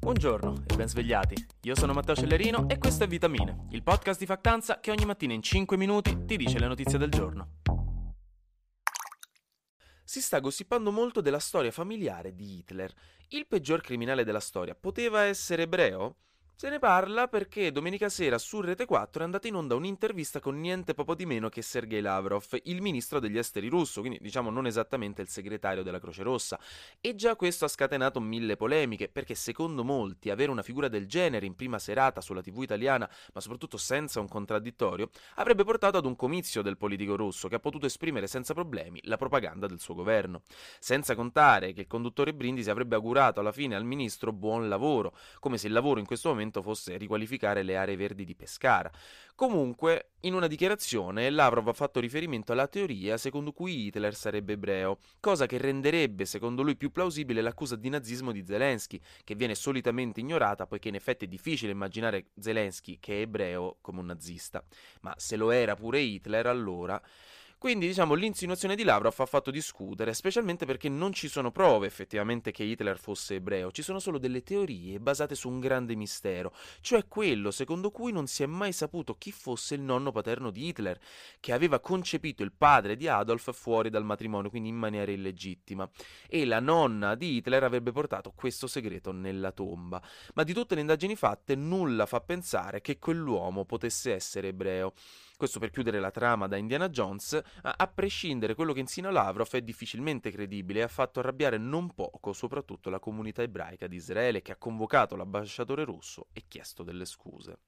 Buongiorno e ben svegliati. Io sono Matteo Cellerino e questo è Vitamine, il podcast di Factanza che ogni mattina in 5 minuti ti dice le notizie del giorno. Si sta gossipando molto della storia familiare di Hitler. Il peggior criminale della storia poteva essere ebreo? Se ne parla perché domenica sera su Rete 4 è andata in onda un'intervista con niente poco di meno che Sergei Lavrov, il ministro degli esteri russo, quindi diciamo non esattamente il segretario della Croce Rossa. E già questo ha scatenato mille polemiche, perché secondo molti avere una figura del genere in prima serata sulla TV italiana, ma soprattutto senza un contraddittorio, avrebbe portato ad un comizio del politico russo che ha potuto esprimere senza problemi la propaganda del suo governo. Senza contare che il conduttore Brindisi avrebbe augurato alla fine al ministro buon lavoro, come se il lavoro in questo momento intervento fosse riqualificare le aree verdi di Pescara. Comunque, in una dichiarazione, Lavrov ha fatto riferimento alla teoria secondo cui Hitler sarebbe ebreo, cosa che renderebbe, secondo lui, più plausibile l'accusa di nazismo di Zelensky, che viene solitamente ignorata poiché in effetti è difficile immaginare Zelensky, che è ebreo, come un nazista. Ma se lo era pure Hitler, allora quindi, diciamo, l'insinuazione di Lavrov ha fatto discutere, specialmente perché non ci sono prove effettivamente che Hitler fosse ebreo, ci sono solo delle teorie basate su un grande mistero, cioè quello secondo cui non si è mai saputo chi fosse il nonno paterno di Hitler, che aveva concepito il padre di Adolf fuori dal matrimonio, quindi in maniera illegittima, e la nonna di Hitler avrebbe portato questo segreto nella tomba. Ma di tutte le indagini fatte, nulla fa pensare che quell'uomo potesse essere ebreo. Questo per chiudere la trama da Indiana Jones, a, prescindere quello che insinua Lavrov è difficilmente credibile e ha fatto arrabbiare non poco soprattutto la comunità ebraica di Israele che ha convocato l'ambasciatore russo e chiesto delle scuse.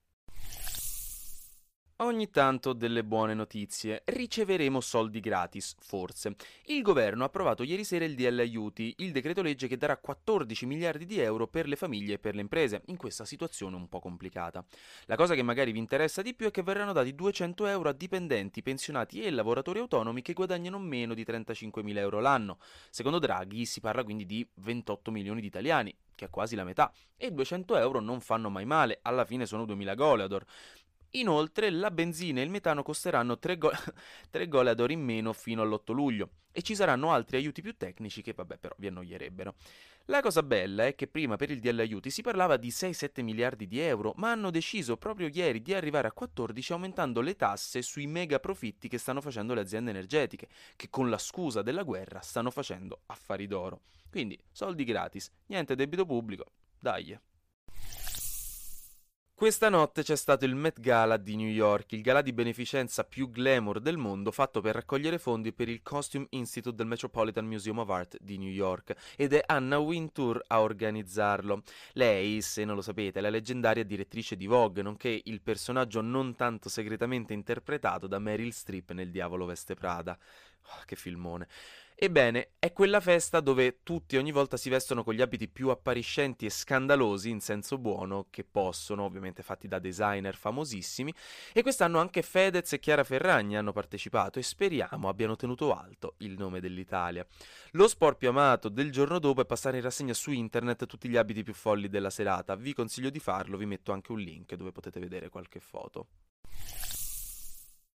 Ogni tanto delle buone notizie. Riceveremo soldi gratis, forse. Il governo ha approvato ieri sera il DL Aiuti, il decreto legge che darà 14 miliardi di euro per le famiglie e per le imprese, in questa situazione un po' complicata. La cosa che magari vi interessa di più è che verranno dati 200 euro a dipendenti, pensionati e lavoratori autonomi che guadagnano meno di 35 mila euro l'anno. Secondo Draghi si parla quindi di 28 milioni di italiani, che è quasi la metà, e 200 euro non fanno mai male, alla fine sono 2000 goleador. Inoltre la benzina e il metano costeranno 3, go- 3 goleador in meno fino all'8 luglio e ci saranno altri aiuti più tecnici che vabbè però vi annoierebbero. La cosa bella è che prima per il DL aiuti si parlava di 6-7 miliardi di euro, ma hanno deciso proprio ieri di arrivare a 14 aumentando le tasse sui mega profitti che stanno facendo le aziende energetiche, che con la scusa della guerra stanno facendo affari d'oro. Quindi soldi gratis, niente debito pubblico, dai. Questa notte c'è stato il Met Gala di New York, il gala di beneficenza più glamour del mondo fatto per raccogliere fondi per il Costume Institute del Metropolitan Museum of Art di New York ed è Anna Wintour a organizzarlo. Lei, se non lo sapete, è la leggendaria direttrice di Vogue, nonché il personaggio non tanto segretamente interpretato da Meryl Streep nel Diavolo Veste Prada. Oh, che filmone. Ebbene, è quella festa dove tutti ogni volta si vestono con gli abiti più appariscenti e scandalosi in senso buono che possono, ovviamente fatti da designer famosissimi, e quest'anno anche Fedez e Chiara Ferragni hanno partecipato e speriamo abbiano tenuto alto il nome dell'Italia. Lo sport più amato del giorno dopo è passare in rassegna su internet tutti gli abiti più folli della serata. Vi consiglio di farlo, vi metto anche un link dove potete vedere qualche foto.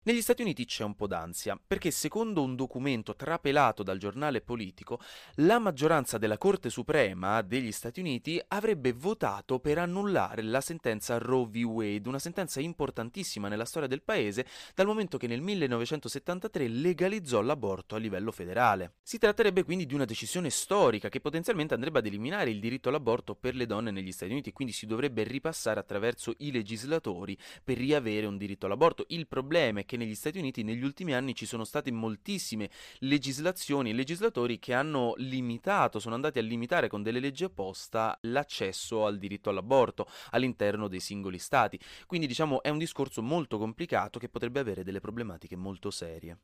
Negli Stati Uniti c'è un po' d'ansia, perché secondo un documento trapelato dal giornale politico, la maggioranza della Corte Suprema degli Stati Uniti avrebbe votato per annullare la sentenza Roe v. Wade, una sentenza importantissima nella storia del paese, dal momento che nel 1973 legalizzò l'aborto a livello federale. Si tratterebbe quindi di una decisione storica che potenzialmente andrebbe ad eliminare il diritto all'aborto per le donne negli Stati Uniti, quindi si dovrebbe ripassare attraverso i legislatori per riavere un diritto all'aborto. Il problema è che negli Stati Uniti negli ultimi anni ci sono state moltissime legislazioni e legislatori che hanno limitato, sono andati a limitare con delle leggi apposta l'accesso al diritto all'aborto all'interno dei singoli stati. Quindi diciamo è un discorso molto complicato che potrebbe avere delle problematiche molto serie.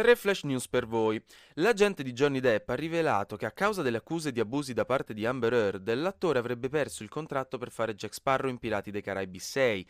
Tre flash news per voi. L'agente di Johnny Depp ha rivelato che a causa delle accuse di abusi da parte di Amber Heard, l'attore avrebbe perso il contratto per fare Jack Sparrow in Pirati dei Caraibi 6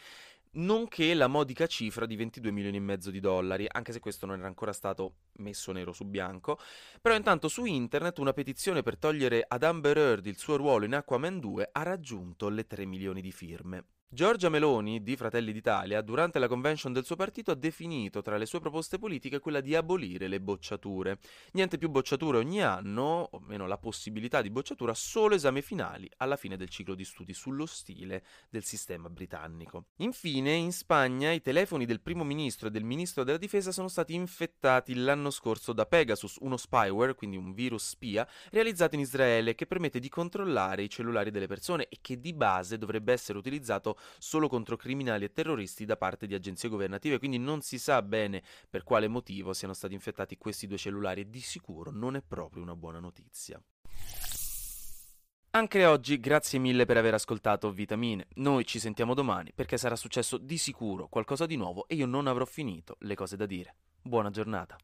nonché la modica cifra di 22 milioni e mezzo di dollari, anche se questo non era ancora stato messo nero su bianco. Però intanto su internet una petizione per togliere ad Amber Heard il suo ruolo in Aquaman 2 ha raggiunto le 3 milioni di firme. Giorgia Meloni, di Fratelli d'Italia, durante la convention del suo partito ha definito tra le sue proposte politiche quella di abolire le bocciature. Niente più bocciature ogni anno, o meno la possibilità di bocciatura, solo esami finali alla fine del ciclo di studi sullo stile del sistema britannico. Infine, in Spagna i telefoni del primo ministro e del ministro della difesa sono stati infettati l'anno scorso da Pegasus, uno spyware, quindi un virus spia, realizzato in Israele che permette di controllare i cellulari delle persone e che di base dovrebbe essere utilizzato solo contro criminali e terroristi da parte di agenzie governative, quindi non si sa bene per quale motivo siano stati infettati questi due cellulari e di sicuro non è proprio una buona notizia. Anche oggi grazie mille per aver ascoltato Vitamine. Noi ci sentiamo domani perché sarà successo di sicuro qualcosa di nuovo e io non avrò finito le cose da dire. Buona giornata.